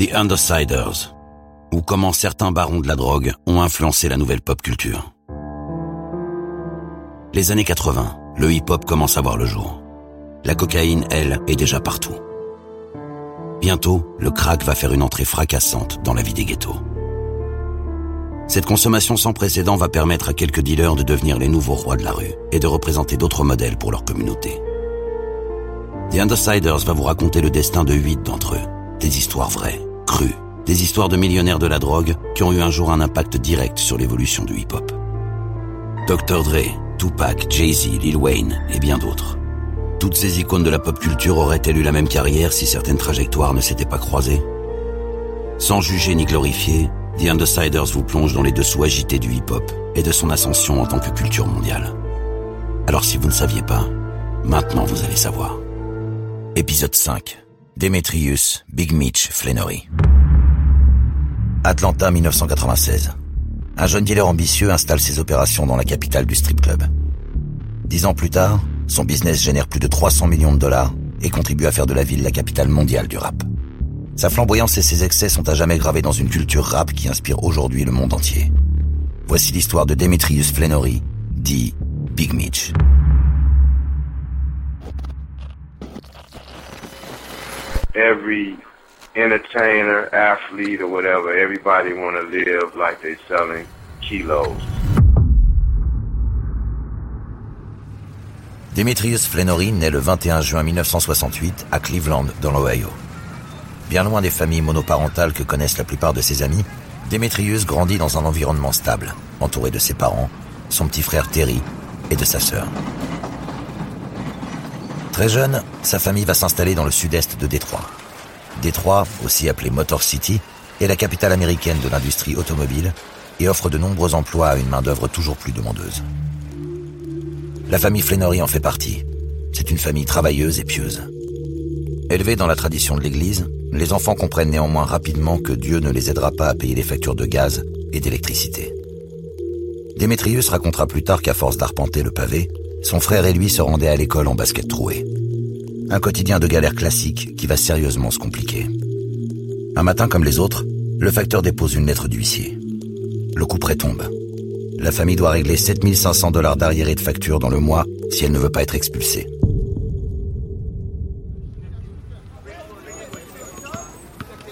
The Undersiders, ou comment certains barons de la drogue ont influencé la nouvelle pop culture. Les années 80, le hip-hop commence à voir le jour. La cocaïne, elle, est déjà partout. Bientôt, le crack va faire une entrée fracassante dans la vie des ghettos. Cette consommation sans précédent va permettre à quelques dealers de devenir les nouveaux rois de la rue et de représenter d'autres modèles pour leur communauté. The Undersiders va vous raconter le destin de huit d'entre eux. Des histoires vraies, crues, des histoires de millionnaires de la drogue qui ont eu un jour un impact direct sur l'évolution du hip-hop. Dr. Dre, Tupac, Jay-Z, Lil Wayne et bien d'autres. Toutes ces icônes de la pop culture auraient-elles eu la même carrière si certaines trajectoires ne s'étaient pas croisées? Sans juger ni glorifier, The Undersiders vous plonge dans les dessous agités du hip-hop et de son ascension en tant que culture mondiale. Alors si vous ne saviez pas, maintenant vous allez savoir. Épisode 5. Demetrius, Big Mitch, Flannery. Atlanta 1996. Un jeune dealer ambitieux installe ses opérations dans la capitale du strip club. Dix ans plus tard, son business génère plus de 300 millions de dollars et contribue à faire de la ville la capitale mondiale du rap. Sa flamboyance et ses excès sont à jamais gravés dans une culture rap qui inspire aujourd'hui le monde entier. Voici l'histoire de Demetrius Flannery, dit Big Mitch. Every entertainer, athlete, or whatever, everybody want to live like they're selling kilos. Demetrius Flannery naît le 21 juin 1968 à Cleveland, dans l'Ohio. Bien loin des familles monoparentales que connaissent la plupart de ses amis, Demetrius grandit dans un environnement stable, entouré de ses parents, son petit frère Terry et de sa sœur. Très jeune, sa famille va s'installer dans le sud-est de Détroit. Détroit, aussi appelé Motor City, est la capitale américaine de l'industrie automobile et offre de nombreux emplois à une main-d'œuvre toujours plus demandeuse. La famille Flannery en fait partie. C'est une famille travailleuse et pieuse. Élevés dans la tradition de l'Église, les enfants comprennent néanmoins rapidement que Dieu ne les aidera pas à payer les factures de gaz et d'électricité. Démétrius racontera plus tard qu'à force d'arpenter le pavé, son frère et lui se rendaient à l'école en basket troué. Un quotidien de galère classique qui va sérieusement se compliquer. Un matin comme les autres, le facteur dépose une lettre d'huissier. Le coup près tombe. La famille doit régler 7500 dollars d'arriérés de facture dans le mois si elle ne veut pas être expulsée.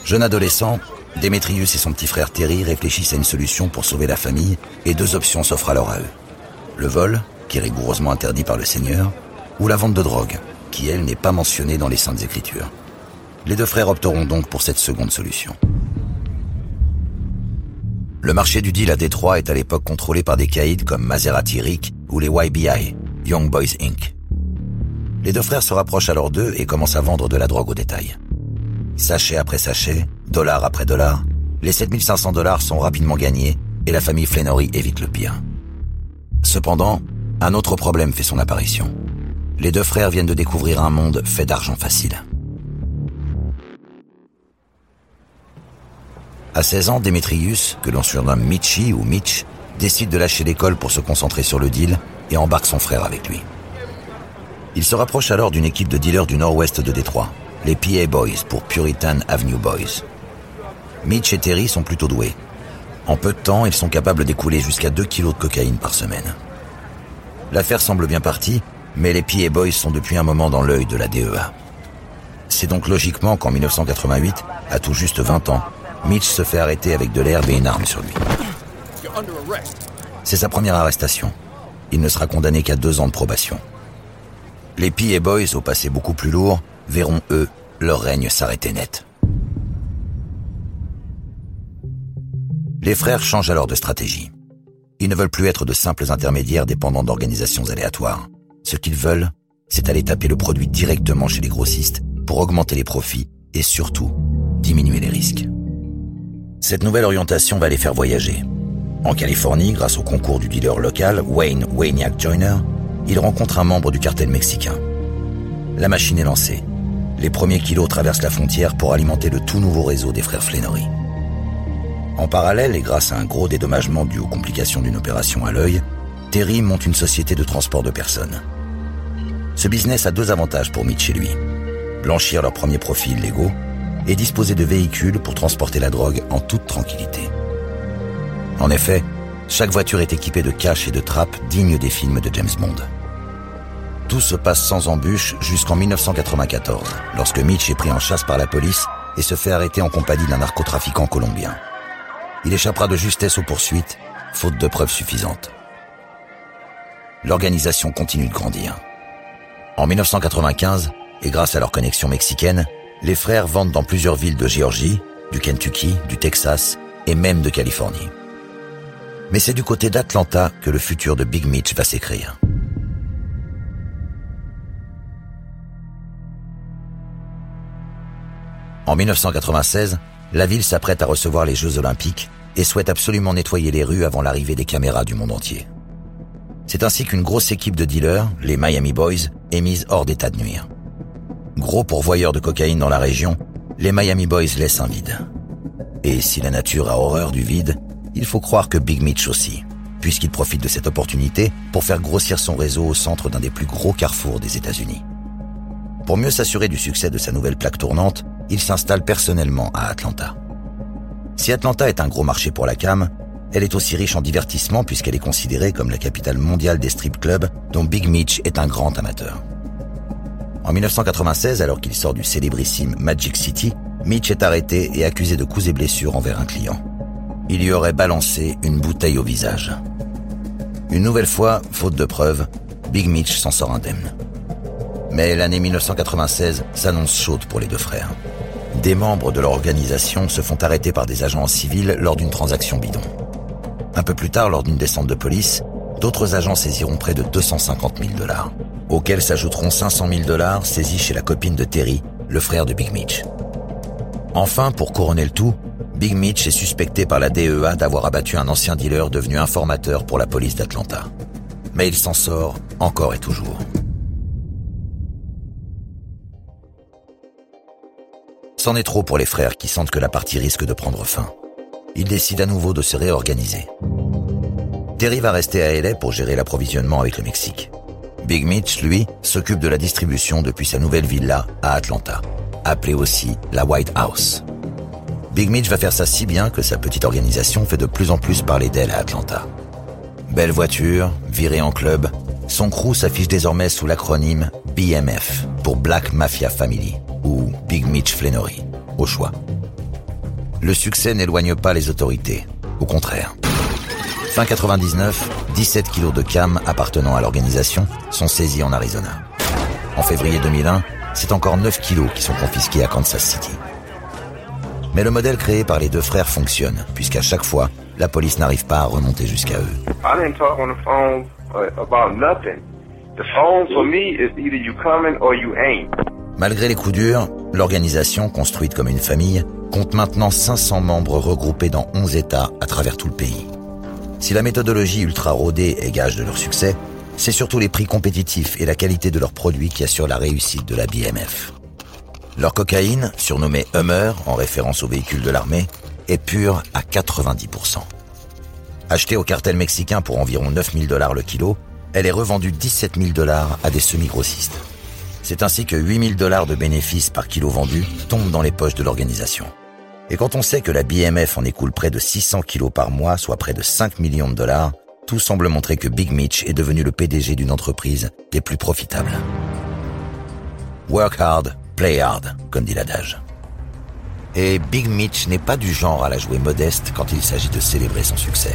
Jeune adolescent, Démétrius et son petit frère Terry réfléchissent à une solution pour sauver la famille et deux options s'offrent alors à eux. Le vol, qui est rigoureusement interdit par le Seigneur, ou la vente de drogue, qui elle n'est pas mentionnée dans les Saintes Écritures. Les deux frères opteront donc pour cette seconde solution. Le marché du deal à Détroit est à l'époque contrôlé par des caïds comme Maserati Rick ou les YBI, Young Boys Inc. Les deux frères se rapprochent alors d'eux et commencent à vendre de la drogue au détail. Sachet après sachet, dollar après dollar, les 7500 dollars sont rapidement gagnés et la famille Flannery évite le pire. Cependant, un autre problème fait son apparition. Les deux frères viennent de découvrir un monde fait d'argent facile. À 16 ans, Demetrius, que l'on surnomme Mitchy ou Mitch, décide de lâcher l'école pour se concentrer sur le deal et embarque son frère avec lui. Il se rapproche alors d'une équipe de dealers du nord-ouest de Détroit, les PA Boys pour Puritan Avenue Boys. Mitch et Terry sont plutôt doués. En peu de temps, ils sont capables d'écouler jusqu'à 2 kilos de cocaïne par semaine. L'affaire semble bien partie, mais les PA Boys sont depuis un moment dans l'œil de la DEA. C'est donc logiquement qu'en 1988, à tout juste 20 ans, Mitch se fait arrêter avec de l'herbe et une arme sur lui. C'est sa première arrestation. Il ne sera condamné qu'à deux ans de probation. Les PA Boys, au passé beaucoup plus lourd, verront, eux, leur règne s'arrêter net. Les frères changent alors de stratégie. Ils ne veulent plus être de simples intermédiaires dépendant d'organisations aléatoires. Ce qu'ils veulent, c'est aller taper le produit directement chez les grossistes pour augmenter les profits et surtout diminuer les risques. Cette nouvelle orientation va les faire voyager. En Californie, grâce au concours du dealer local Wayne Wayniak Joyner, ils rencontrent un membre du cartel mexicain. La machine est lancée. Les premiers kilos traversent la frontière pour alimenter le tout nouveau réseau des frères Flannery. En parallèle, et grâce à un gros dédommagement dû aux complications d'une opération à l'œil, Terry monte une société de transport de personnes. Ce business a deux avantages pour Mitch et lui. Blanchir leurs premiers profils légaux et disposer de véhicules pour transporter la drogue en toute tranquillité. En effet, chaque voiture est équipée de caches et de trappes dignes des films de James Bond. Tout se passe sans embûche jusqu'en 1994, lorsque Mitch est pris en chasse par la police et se fait arrêter en compagnie d'un narcotrafiquant colombien. Il échappera de justesse aux poursuites, faute de preuves suffisantes. L'organisation continue de grandir. En 1995, et grâce à leur connexion mexicaine, les frères vendent dans plusieurs villes de Géorgie, du Kentucky, du Texas et même de Californie. Mais c'est du côté d'Atlanta que le futur de Big Mitch va s'écrire. En 1996, la ville s'apprête à recevoir les Jeux Olympiques et souhaite absolument nettoyer les rues avant l'arrivée des caméras du monde entier. C'est ainsi qu'une grosse équipe de dealers, les Miami Boys, est mise hors d'état de nuire. Gros pourvoyeurs de cocaïne dans la région, les Miami Boys laissent un vide. Et si la nature a horreur du vide, il faut croire que Big Mitch aussi, puisqu'il profite de cette opportunité pour faire grossir son réseau au centre d'un des plus gros carrefours des États-Unis. Pour mieux s'assurer du succès de sa nouvelle plaque tournante, il s'installe personnellement à Atlanta. Si Atlanta est un gros marché pour la cam, elle est aussi riche en divertissement puisqu'elle est considérée comme la capitale mondiale des strip clubs dont Big Mitch est un grand amateur. En 1996, alors qu'il sort du célébrissime Magic City, Mitch est arrêté et accusé de coups et blessures envers un client. Il y aurait balancé une bouteille au visage. Une nouvelle fois, faute de preuves, Big Mitch s'en sort indemne. Mais l'année 1996 s'annonce chaude pour les deux frères. Des membres de leur organisation se font arrêter par des agents civils lors d'une transaction bidon. Un peu plus tard, lors d'une descente de police, d'autres agents saisiront près de 250 000 dollars, auxquels s'ajouteront 500 000 dollars saisis chez la copine de Terry, le frère de Big Mitch. Enfin, pour couronner le tout, Big Mitch est suspecté par la DEA d'avoir abattu un ancien dealer devenu informateur pour la police d'Atlanta. Mais il s'en sort encore et toujours. C'en est trop pour les frères qui sentent que la partie risque de prendre fin. Ils décident à nouveau de se réorganiser. Terry va rester à LA pour gérer l'approvisionnement avec le Mexique. Big Mitch, lui, s'occupe de la distribution depuis sa nouvelle villa à Atlanta, appelée aussi la White House. Big Mitch va faire ça si bien que sa petite organisation fait de plus en plus parler d'elle à Atlanta. Belle voiture, virée en club, son crew s'affiche désormais sous l'acronyme BMF pour Black Mafia Family ou Big Mitch Flannery, au choix. Le succès n'éloigne pas les autorités, au contraire. Fin 99, 17 kilos de cam appartenant à l'organisation sont saisis en Arizona. En février 2001, c'est encore 9 kilos qui sont confisqués à Kansas City. Mais le modèle créé par les deux frères fonctionne, puisqu'à chaque fois, la police n'arrive pas à remonter jusqu'à eux. I didn't talk on the phone uh, about nothing. Malgré les coups durs, l'organisation, construite comme une famille, compte maintenant 500 membres regroupés dans 11 États à travers tout le pays. Si la méthodologie ultra rodée est gage de leur succès, c'est surtout les prix compétitifs et la qualité de leurs produits qui assurent la réussite de la BMF. Leur cocaïne, surnommée Hummer en référence au véhicule de l'armée, est pure à 90%. Achetée au cartel mexicain pour environ 9000 dollars le kilo, elle est revendue 17 000 dollars à des semi-grossistes. C'est ainsi que 8000 dollars de bénéfices par kilo vendu tombent dans les poches de l'organisation. Et quand on sait que la BMF en écoule près de 600 kilos par mois, soit près de 5 millions de dollars, tout semble montrer que Big Mitch est devenu le PDG d'une entreprise des plus profitables. Work hard, play hard, comme dit l'adage. Et Big Mitch n'est pas du genre à la jouer modeste quand il s'agit de célébrer son succès.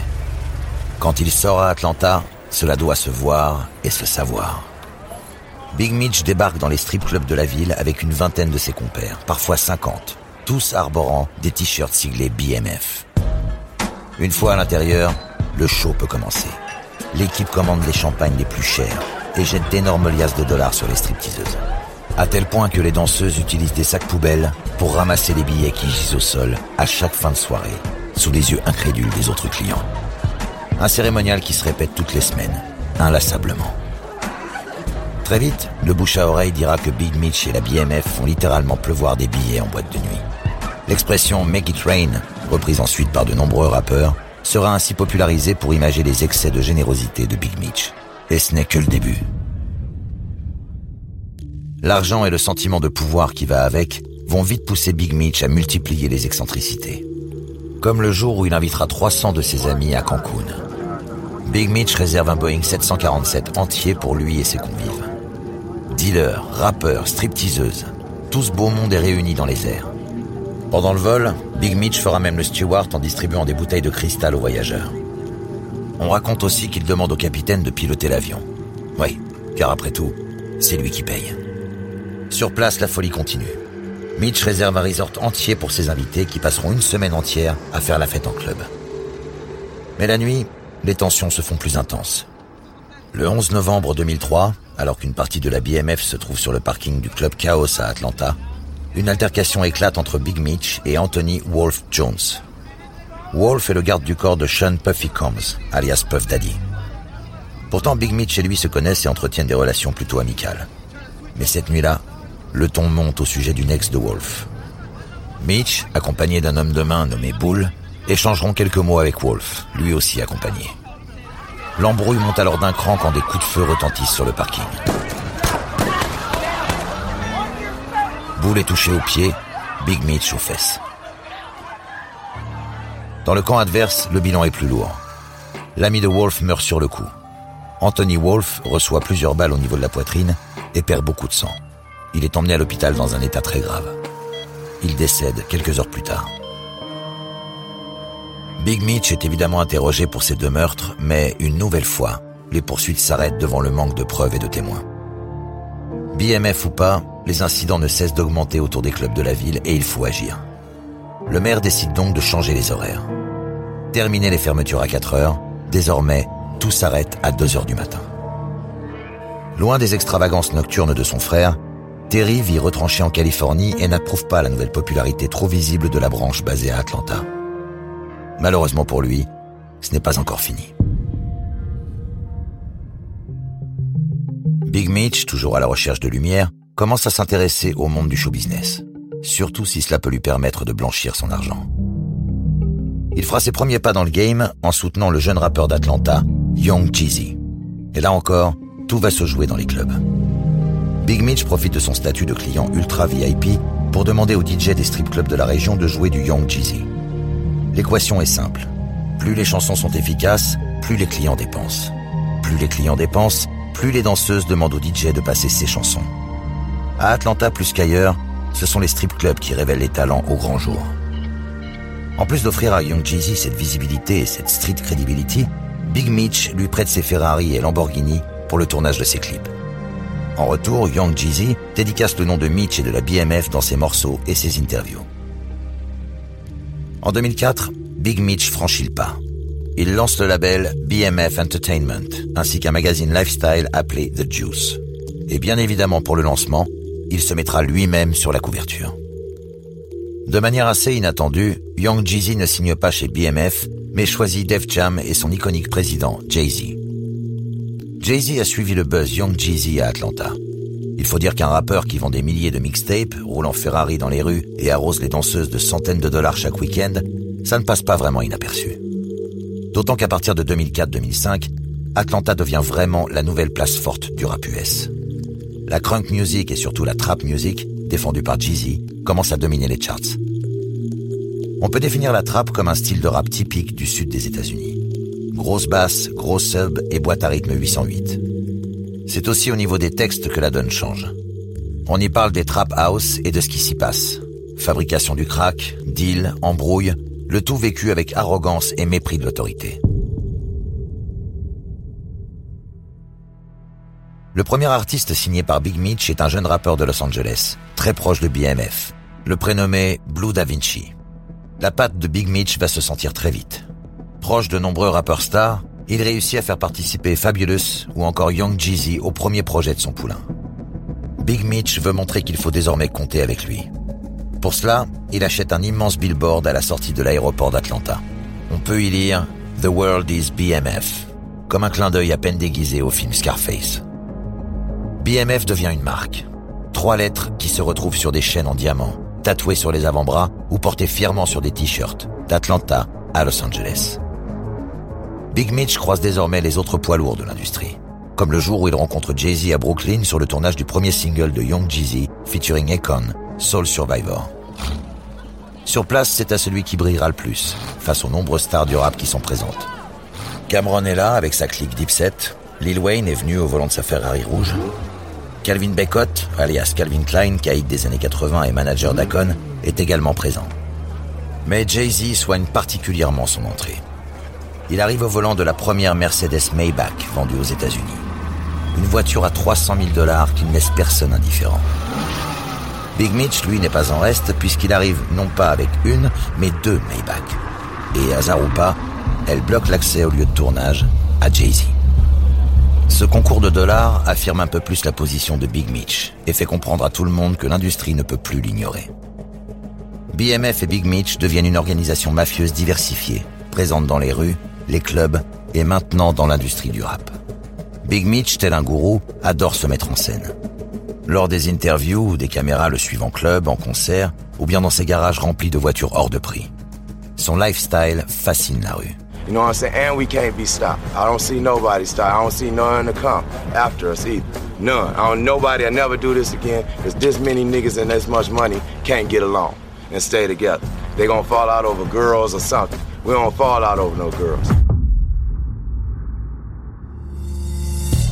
Quand il sort à Atlanta, cela doit se voir et se savoir. Big Mitch débarque dans les strip clubs de la ville avec une vingtaine de ses compères, parfois 50, tous arborant des t-shirts siglés BMF. Une fois à l'intérieur, le show peut commencer. L'équipe commande les champagnes les plus chers et jette d'énormes liasses de dollars sur les stripteaseuses. À tel point que les danseuses utilisent des sacs poubelles pour ramasser les billets qui gisent au sol à chaque fin de soirée, sous les yeux incrédules des autres clients. Un cérémonial qui se répète toutes les semaines, inlassablement. Très vite, le bouche à oreille dira que Big Mitch et la BMF font littéralement pleuvoir des billets en boîte de nuit. L'expression Make It Rain, reprise ensuite par de nombreux rappeurs, sera ainsi popularisée pour imager les excès de générosité de Big Mitch. Et ce n'est que le début. L'argent et le sentiment de pouvoir qui va avec vont vite pousser Big Mitch à multiplier les excentricités. Comme le jour où il invitera 300 de ses amis à Cancun. Big Mitch réserve un Boeing 747 entier pour lui et ses convives. Dealers, rappeurs, stripteaseuses, tout ce beau monde est réuni dans les airs. Pendant le vol, Big Mitch fera même le steward en distribuant des bouteilles de cristal aux voyageurs. On raconte aussi qu'il demande au capitaine de piloter l'avion. Oui, car après tout, c'est lui qui paye. Sur place, la folie continue. Mitch réserve un resort entier pour ses invités qui passeront une semaine entière à faire la fête en club. Mais la nuit, les tensions se font plus intenses. Le 11 novembre 2003, alors qu'une partie de la BMF se trouve sur le parking du club Chaos à Atlanta, une altercation éclate entre Big Mitch et Anthony Wolf Jones. Wolf est le garde du corps de Sean Puffy Combs, alias Puff Daddy. Pourtant, Big Mitch et lui se connaissent et entretiennent des relations plutôt amicales. Mais cette nuit-là, le ton monte au sujet d'une ex de Wolf. Mitch, accompagné d'un homme de main nommé Bull, échangeront quelques mots avec Wolf, lui aussi accompagné. L'embrouille monte alors d'un cran quand des coups de feu retentissent sur le parking. Bull est touché au pied, Big Mitch aux fesses. Dans le camp adverse, le bilan est plus lourd. L'ami de Wolf meurt sur le coup. Anthony Wolf reçoit plusieurs balles au niveau de la poitrine et perd beaucoup de sang. Il est emmené à l'hôpital dans un état très grave. Il décède quelques heures plus tard. Big Mitch est évidemment interrogé pour ces deux meurtres, mais une nouvelle fois, les poursuites s'arrêtent devant le manque de preuves et de témoins. BMF ou pas, les incidents ne cessent d'augmenter autour des clubs de la ville et il faut agir. Le maire décide donc de changer les horaires. Terminer les fermetures à 4 heures, désormais, tout s'arrête à 2 heures du matin. Loin des extravagances nocturnes de son frère, Terry vit retranché en Californie et n'approuve pas la nouvelle popularité trop visible de la branche basée à Atlanta. Malheureusement pour lui, ce n'est pas encore fini. Big Mitch, toujours à la recherche de lumière, commence à s'intéresser au monde du show business, surtout si cela peut lui permettre de blanchir son argent. Il fera ses premiers pas dans le game en soutenant le jeune rappeur d'Atlanta, Young Jeezy. Et là encore, tout va se jouer dans les clubs. Big Mitch profite de son statut de client ultra VIP pour demander aux DJ des strip clubs de la région de jouer du Young Jeezy. L'équation est simple. Plus les chansons sont efficaces, plus les clients dépensent. Plus les clients dépensent, plus les danseuses demandent aux DJ de passer ces chansons. À Atlanta plus qu'ailleurs, ce sont les strip clubs qui révèlent les talents au grand jour. En plus d'offrir à Young Jeezy cette visibilité et cette street credibility, Big Mitch lui prête ses Ferrari et Lamborghini pour le tournage de ses clips. En retour, Young Jeezy dédicace le nom de Mitch et de la BMF dans ses morceaux et ses interviews. En 2004, Big Mitch franchit le pas. Il lance le label BMF Entertainment, ainsi qu'un magazine lifestyle appelé The Juice. Et bien évidemment pour le lancement, il se mettra lui-même sur la couverture. De manière assez inattendue, Young Jeezy ne signe pas chez BMF, mais choisit Def Jam et son iconique président, Jay-Z. Jay-Z a suivi le buzz Young Jeezy à Atlanta. Il faut dire qu'un rappeur qui vend des milliers de mixtapes, roule en Ferrari dans les rues et arrose les danseuses de centaines de dollars chaque week-end, ça ne passe pas vraiment inaperçu. D'autant qu'à partir de 2004-2005, Atlanta devient vraiment la nouvelle place forte du rap US. La crunk music et surtout la trap music, défendue par Jeezy, commence à dominer les charts. On peut définir la trap comme un style de rap typique du sud des États-Unis. Grosse basse, gros sub et boîte à rythme 808. C'est aussi au niveau des textes que la donne change. On y parle des trap house et de ce qui s'y passe. Fabrication du crack, deal, embrouille, le tout vécu avec arrogance et mépris de l'autorité. Le premier artiste signé par Big Mitch est un jeune rappeur de Los Angeles, très proche de BMF, le prénommé Blue Da Vinci. La patte de Big Mitch va se sentir très vite. Proche de nombreux rappeurs stars, il réussit à faire participer Fabulous ou encore Young Jeezy au premier projet de son poulain. Big Mitch veut montrer qu'il faut désormais compter avec lui. Pour cela, il achète un immense billboard à la sortie de l'aéroport d'Atlanta. On peut y lire The World is BMF, comme un clin d'œil à peine déguisé au film Scarface. BMF devient une marque. Trois lettres qui se retrouvent sur des chaînes en diamant, tatouées sur les avant-bras ou portées fièrement sur des t-shirts, d'Atlanta à Los Angeles. Big Mitch croise désormais les autres poids lourds de l'industrie. Comme le jour où il rencontre Jay-Z à Brooklyn sur le tournage du premier single de Young Jeezy, featuring Akon, Soul Survivor. Sur place, c'est à celui qui brillera le plus, face aux nombreuses stars du rap qui sont présentes. Cameron est là avec sa clique Dipset, Lil Wayne est venu au volant de sa Ferrari rouge, Calvin Becott, alias Calvin Klein, caïd des années 80 et manager d'Akon, est également présent. Mais Jay-Z soigne particulièrement son entrée. Il arrive au volant de la première Mercedes Maybach vendue aux États-Unis. Une voiture à 300 000 dollars qui ne laisse personne indifférent. Big Mitch, lui, n'est pas en reste puisqu'il arrive non pas avec une, mais deux Maybach. Et hasard ou pas, elle bloque l'accès au lieu de tournage à Jay-Z. Ce concours de dollars affirme un peu plus la position de Big Mitch et fait comprendre à tout le monde que l'industrie ne peut plus l'ignorer. BMF et Big Mitch deviennent une organisation mafieuse diversifiée, présente dans les rues, les clubs et maintenant dans l'industrie du rap. Big Mitch, tel un gourou, adore se mettre en scène. Lors des interviews des caméras le suivent en club, en concert ou bien dans ses garages remplis de voitures hors de prix. Son lifestyle fascine la rue. You know what I'm saying? And we can't be stopped. I don't see nobody stop. I don't see none to come after us either. None. I don't nobody. I never do this again. Cause this many niggas and this much money can't get along and stay together. Gonna fall out over girls or something. We don't fall out over no girls.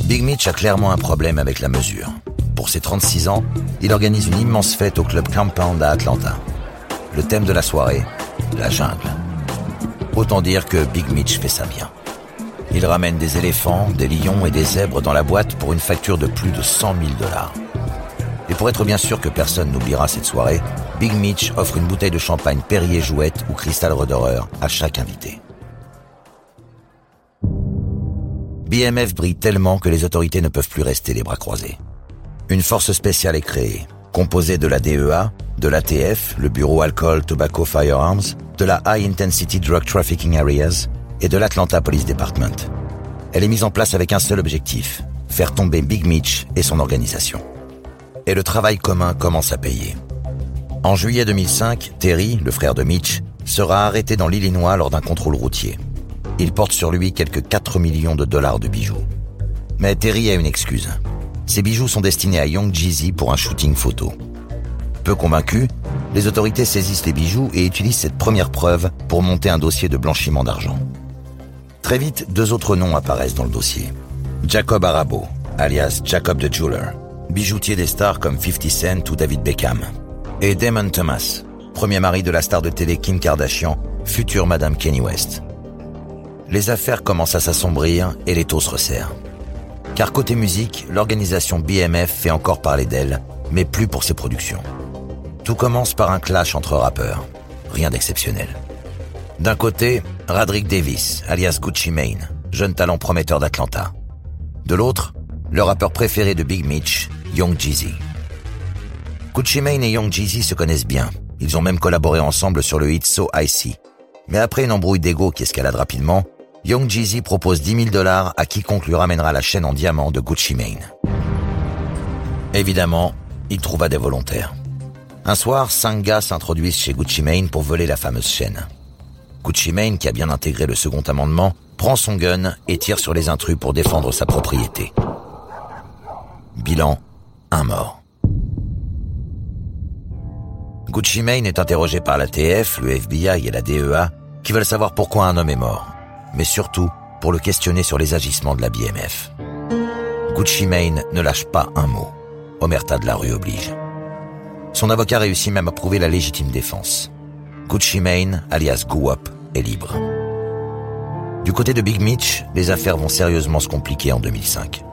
Big Mitch a clairement un problème avec la mesure. Pour ses 36 ans, il organise une immense fête au club Compound à Atlanta. Le thème de la soirée, la jungle. Autant dire que Big Mitch fait ça bien. Il ramène des éléphants, des lions et des zèbres dans la boîte pour une facture de plus de 100 000 dollars. Et pour être bien sûr que personne n'oubliera cette soirée, Big Mitch offre une bouteille de champagne Perrier Jouette ou Cristal Redoreur à chaque invité. BMF brille tellement que les autorités ne peuvent plus rester les bras croisés. Une force spéciale est créée, composée de la DEA, de l'ATF, le Bureau Alcohol Tobacco Firearms, de la High Intensity Drug Trafficking Areas et de l'Atlanta Police Department. Elle est mise en place avec un seul objectif, faire tomber Big Mitch et son organisation. Et le travail commun commence à payer. En juillet 2005, Terry, le frère de Mitch, sera arrêté dans l'Illinois lors d'un contrôle routier. Il porte sur lui quelques 4 millions de dollars de bijoux. Mais Terry a une excuse. Ces bijoux sont destinés à Young Jeezy pour un shooting photo. Peu convaincus, les autorités saisissent les bijoux et utilisent cette première preuve pour monter un dossier de blanchiment d'argent. Très vite, deux autres noms apparaissent dans le dossier. Jacob Arabo, alias Jacob the Jeweler, bijoutier des stars comme 50 Cent ou David Beckham. Et Damon Thomas, premier mari de la star de télé Kim Kardashian, future Madame Kenny West. Les affaires commencent à s'assombrir et les taux se resserrent. Car côté musique, l'organisation BMF fait encore parler d'elle, mais plus pour ses productions. Tout commence par un clash entre rappeurs. Rien d'exceptionnel. D'un côté, Radrick Davis, alias Gucci Mane, jeune talent prometteur d'Atlanta. De l'autre, le rappeur préféré de Big Mitch, Young Jeezy. Gucci Mane et Young Jeezy se connaissent bien. Ils ont même collaboré ensemble sur le hit So Icy. Mais après une embrouille d'ego qui escalade rapidement, Young Jeezy propose 10 000 dollars à quiconque lui ramènera la chaîne en diamant de Gucci Mane. Évidemment, il trouva des volontaires. Un soir, cinq gars s'introduisent chez Gucci Mane pour voler la fameuse chaîne. Gucci Mane, qui a bien intégré le second amendement, prend son gun et tire sur les intrus pour défendre sa propriété. Bilan, un mort. Gucci Mane est interrogé par la TF, le FBI et la DEA, qui veulent savoir pourquoi un homme est mort, mais surtout pour le questionner sur les agissements de la BMF. Gucci Mane ne lâche pas un mot. Omerta de la rue oblige. Son avocat réussit même à prouver la légitime défense. Gucci Mane, alias Guwap, est libre. Du côté de Big Mitch, les affaires vont sérieusement se compliquer en 2005.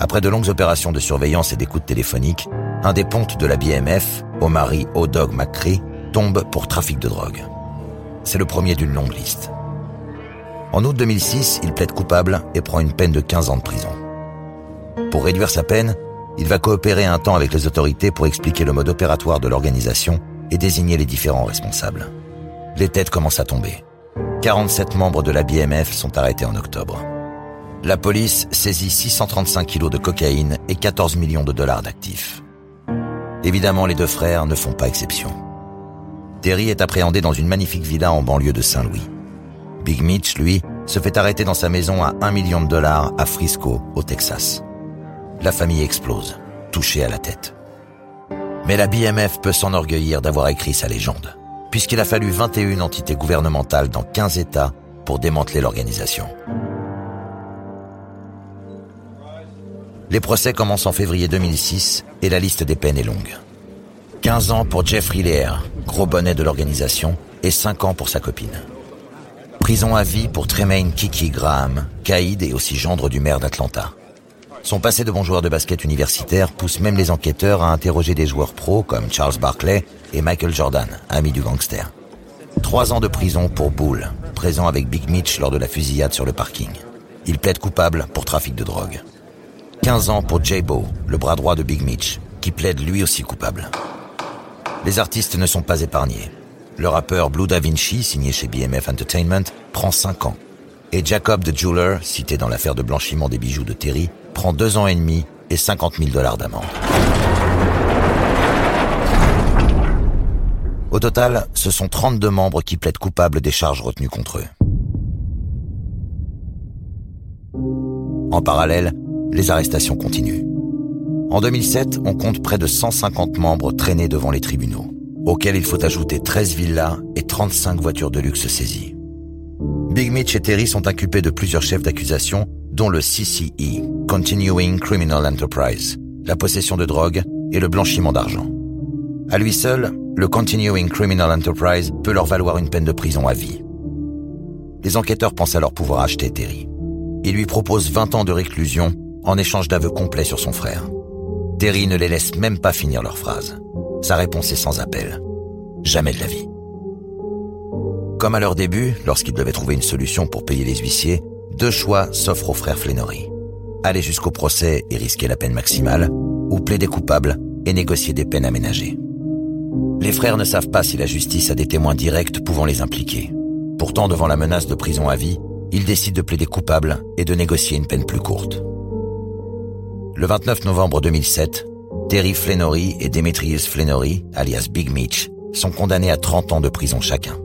Après de longues opérations de surveillance et d'écoute téléphonique, un des pontes de la BMF, Omari O'Dog McCree, tombe pour trafic de drogue. C'est le premier d'une longue liste. En août 2006, il plaide coupable et prend une peine de 15 ans de prison. Pour réduire sa peine, il va coopérer un temps avec les autorités pour expliquer le mode opératoire de l'organisation et désigner les différents responsables. Les têtes commencent à tomber. 47 membres de la BMF sont arrêtés en octobre. La police saisit 635 kilos de cocaïne et 14 millions de dollars d'actifs. Évidemment, les deux frères ne font pas exception. Terry est appréhendé dans une magnifique villa en banlieue de Saint-Louis. Big Mitch, lui, se fait arrêter dans sa maison à 1 million de dollars à Frisco, au Texas. La famille explose, touchée à la tête. Mais la BMF peut s'enorgueillir d'avoir écrit sa légende, puisqu'il a fallu 21 entités gouvernementales dans 15 États pour démanteler l'organisation. Les procès commencent en février 2006 et la liste des peines est longue. 15 ans pour Jeffrey Lear, gros bonnet de l'organisation, et 5 ans pour sa copine. Prison à vie pour Tremaine Kiki Graham, caïd et aussi gendre du maire d'Atlanta. Son passé de bon joueur de basket universitaire pousse même les enquêteurs à interroger des joueurs pros comme Charles Barkley et Michael Jordan, ami du gangster. Trois ans de prison pour Bull, présent avec Big Mitch lors de la fusillade sur le parking. Il plaide coupable pour trafic de drogue. 15 ans pour J-Bo, le bras droit de Big Mitch, qui plaide lui aussi coupable. Les artistes ne sont pas épargnés. Le rappeur Blue Da Vinci, signé chez BMF Entertainment, prend 5 ans. Et Jacob the Jeweler, cité dans l'affaire de blanchiment des bijoux de Terry, prend 2 ans et demi et 50 000 dollars d'amende. Au total, ce sont 32 membres qui plaident coupables des charges retenues contre eux. En parallèle, les arrestations continuent. En 2007, on compte près de 150 membres traînés devant les tribunaux, auxquels il faut ajouter 13 villas et 35 voitures de luxe saisies. Big Mitch et Terry sont inculpés de plusieurs chefs d'accusation, dont le CCE, Continuing Criminal Enterprise, la possession de drogue et le blanchiment d'argent. À lui seul, le Continuing Criminal Enterprise peut leur valoir une peine de prison à vie. Les enquêteurs pensent alors pouvoir acheter Terry. Ils lui proposent 20 ans de réclusion en échange d'aveux complets sur son frère. Terry ne les laisse même pas finir leur phrase. Sa réponse est sans appel. Jamais de la vie. Comme à leur début, lorsqu'ils devaient trouver une solution pour payer les huissiers, deux choix s'offrent aux frères Flannery. Aller jusqu'au procès et risquer la peine maximale, ou plaider coupable et négocier des peines aménagées. Les frères ne savent pas si la justice a des témoins directs pouvant les impliquer. Pourtant, devant la menace de prison à vie, ils décident de plaider coupable et de négocier une peine plus courte. Le 29 novembre 2007, Terry Flannery et Demetrius Flannery, alias Big Mitch, sont condamnés à 30 ans de prison chacun.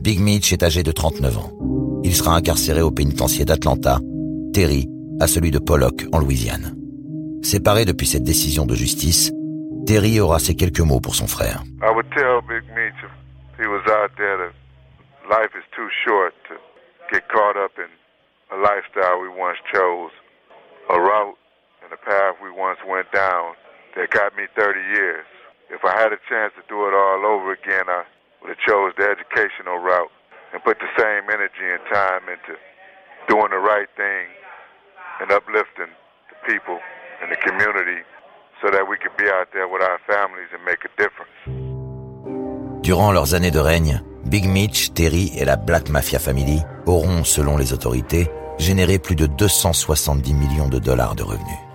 Big Mitch est âgé de 39 ans. Il sera incarcéré au pénitencier d'Atlanta, Terry à celui de Pollock en Louisiane. Séparé depuis cette décision de justice, Terry aura ces quelques mots pour son frère. We once went down that got me 30 years. If I had a chance to do it all over again, I would have chose the educational route and put the same energy and time into doing the right thing and uplifting the people and the community so that we could be out there with our families and make a difference. Durant leurs années de règne, Big Mitch, Terry et la Black Mafia Family auront, selon les autorités, généré plus de 270 millions de dollars de revenus.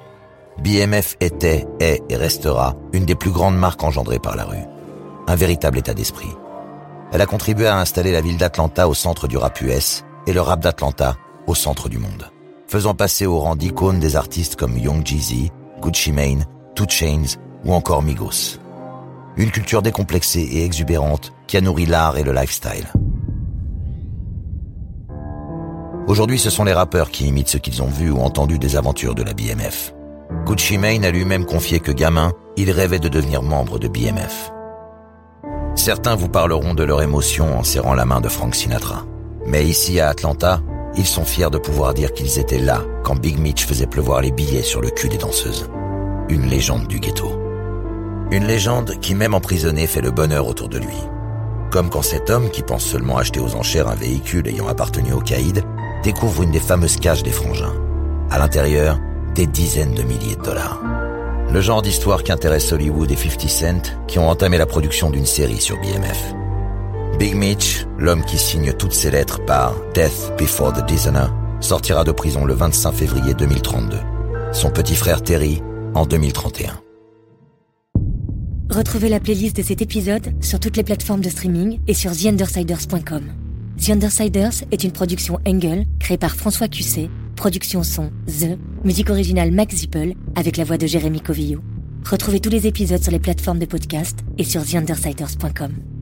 BMF était, est et restera une des plus grandes marques engendrées par la rue. Un véritable état d'esprit. Elle a contribué à installer la ville d'Atlanta au centre du rap US et le rap d'Atlanta au centre du monde, faisant passer au rang d'icône des artistes comme Young Jeezy, Gucci Mane, Two Chains ou encore Migos. Une culture décomplexée et exubérante qui a nourri l'art et le lifestyle. Aujourd'hui, ce sont les rappeurs qui imitent ce qu'ils ont vu ou entendu des aventures de la BMF. Gucci Mane a lui-même confié que gamin, il rêvait de devenir membre de BMF. Certains vous parleront de leur émotion en serrant la main de Frank Sinatra. Mais ici à Atlanta, ils sont fiers de pouvoir dire qu'ils étaient là quand Big Mitch faisait pleuvoir les billets sur le cul des danseuses. Une légende du ghetto. Une légende qui même emprisonné fait le bonheur autour de lui. Comme quand cet homme qui pense seulement acheter aux enchères un véhicule ayant appartenu au caïd découvre une des fameuses cages des frangins. À l'intérieur, des dizaines de milliers de dollars. Le genre d'histoire qui intéresse Hollywood et 50 Cent, qui ont entamé la production d'une série sur BMF. Big Mitch, l'homme qui signe toutes ses lettres par Death Before the Dishonor, sortira de prison le 25 février 2032. Son petit frère Terry en 2031. Retrouvez la playlist de cet épisode sur toutes les plateformes de streaming et sur TheUndersiders.com. The Undersiders est une production Engel créée par François Cusset Production son The, musique originale Max Zippel avec la voix de Jérémy Covillo. Retrouvez tous les épisodes sur les plateformes de podcast et sur TheUndersiders.com.